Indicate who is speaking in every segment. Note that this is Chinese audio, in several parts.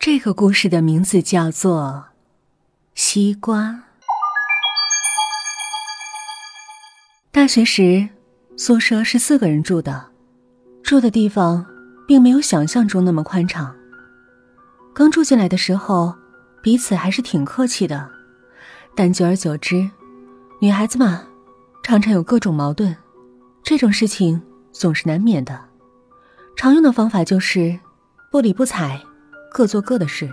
Speaker 1: 这个故事的名字叫做《西瓜》。大学时，宿舍是四个人住的，住的地方并没有想象中那么宽敞。刚住进来的时候，彼此还是挺客气的，但久而久之，女孩子嘛，常常有各种矛盾，这种事情总是难免的。常用的方法就是不理不睬。各做各的事，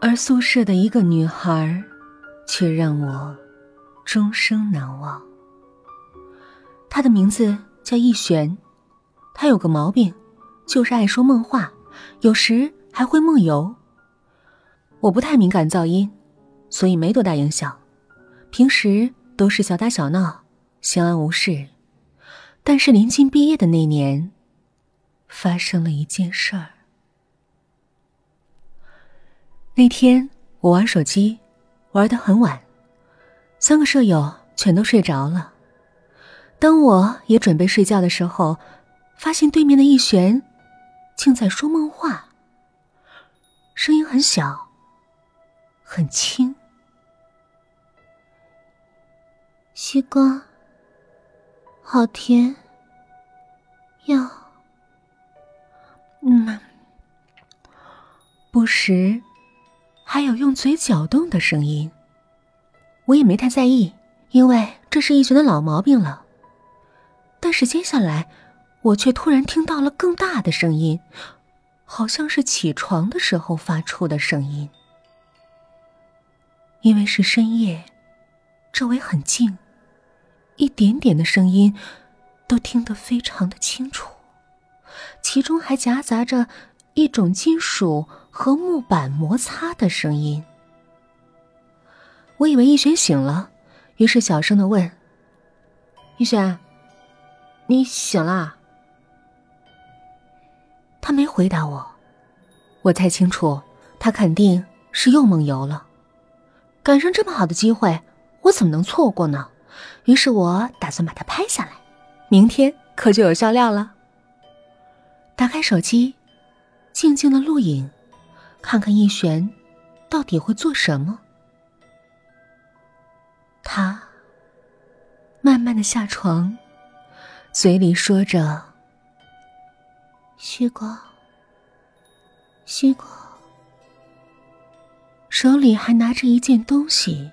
Speaker 1: 而宿舍的一个女孩，却让我终生难忘。她的名字叫易璇，她有个毛病，就是爱说梦话，有时还会梦游。我不太敏感噪音，所以没多大影响，平时都是小打小闹，相安无事。但是临近毕业的那年，发生了一件事儿。那天我玩手机，玩得很晚，三个舍友全都睡着了。当我也准备睡觉的时候，发现对面的易璇竟在说梦话，声音很小，很轻。
Speaker 2: 西瓜，好甜，要，
Speaker 1: 嗯，不时。还有用嘴搅动的声音，我也没太在意，因为这是一群的老毛病了。但是接下来，我却突然听到了更大的声音，好像是起床的时候发出的声音。因为是深夜，周围很静，一点点的声音都听得非常的清楚，其中还夹杂着。一种金属和木板摩擦的声音。我以为逸轩醒了，于是小声的问：“逸轩，你醒啦？”他没回答我，我太清楚，他肯定是又梦游了。赶上这么好的机会，我怎么能错过呢？于是我打算把它拍下来，明天可就有笑料了。打开手机。静静的录影，看看逸璇到底会做什么。他慢慢的下床，嘴里说着：“
Speaker 2: 西瓜，西瓜。”
Speaker 1: 手里还拿着一件东西。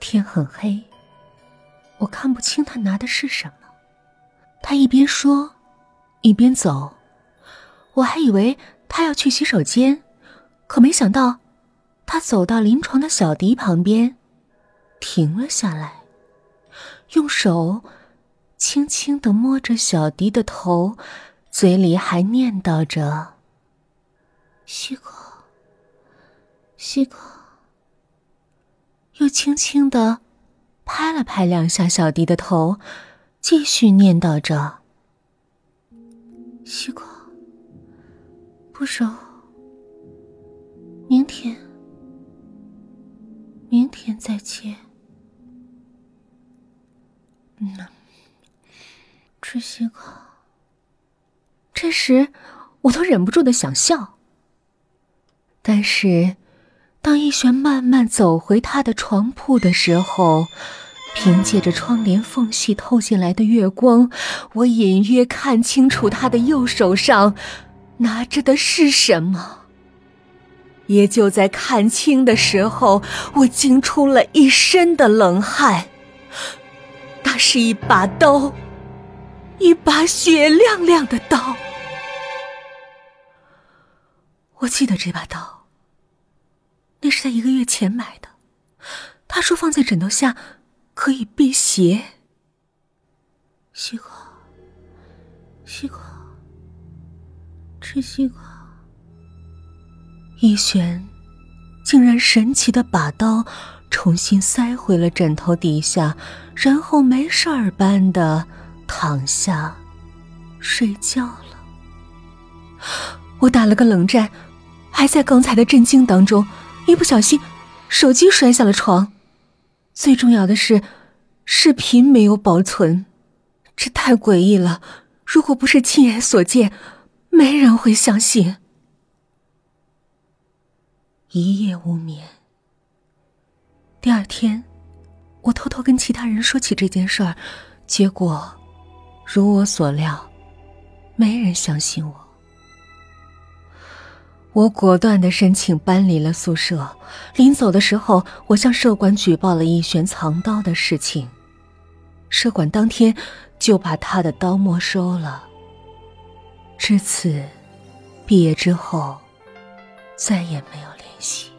Speaker 1: 天很黑，我看不清他拿的是什么。他一边说，一边走。我还以为他要去洗手间，可没想到，他走到临床的小迪旁边，停了下来，用手轻轻的摸着小迪的头，嘴里还念叨着：“
Speaker 2: 西瓜，西瓜。”
Speaker 1: 又轻轻的拍了拍两下小迪的头，继续念叨着：“
Speaker 2: 西瓜。”不熟。明天，明天再切。嗯，吃西瓜。
Speaker 1: 这时，我都忍不住的想笑。但是，当逸璇慢慢走回他的床铺的时候，凭借着窗帘缝隙透进来的月光，我隐约看清楚他的右手上。拿着的是什么？也就在看清的时候，我惊出了一身的冷汗。那是一把刀，一把雪亮亮的刀。我记得这把刀，那是在一个月前买的。他说放在枕头下可以辟邪。
Speaker 2: 西瓜，西瓜。吃西瓜，
Speaker 1: 逸玄竟然神奇的把刀重新塞回了枕头底下，然后没事儿般的躺下睡觉了。我打了个冷战，还在刚才的震惊当中，一不小心手机摔下了床。最重要的是，视频没有保存，这太诡异了。如果不是亲眼所见。没人会相信。一夜无眠。第二天，我偷偷跟其他人说起这件事儿，结果，如我所料，没人相信我。我果断的申请搬离了宿舍。临走的时候，我向舍管举报了逸轩藏刀的事情。舍管当天就把他的刀没收了。至此，毕业之后，再也没有联系。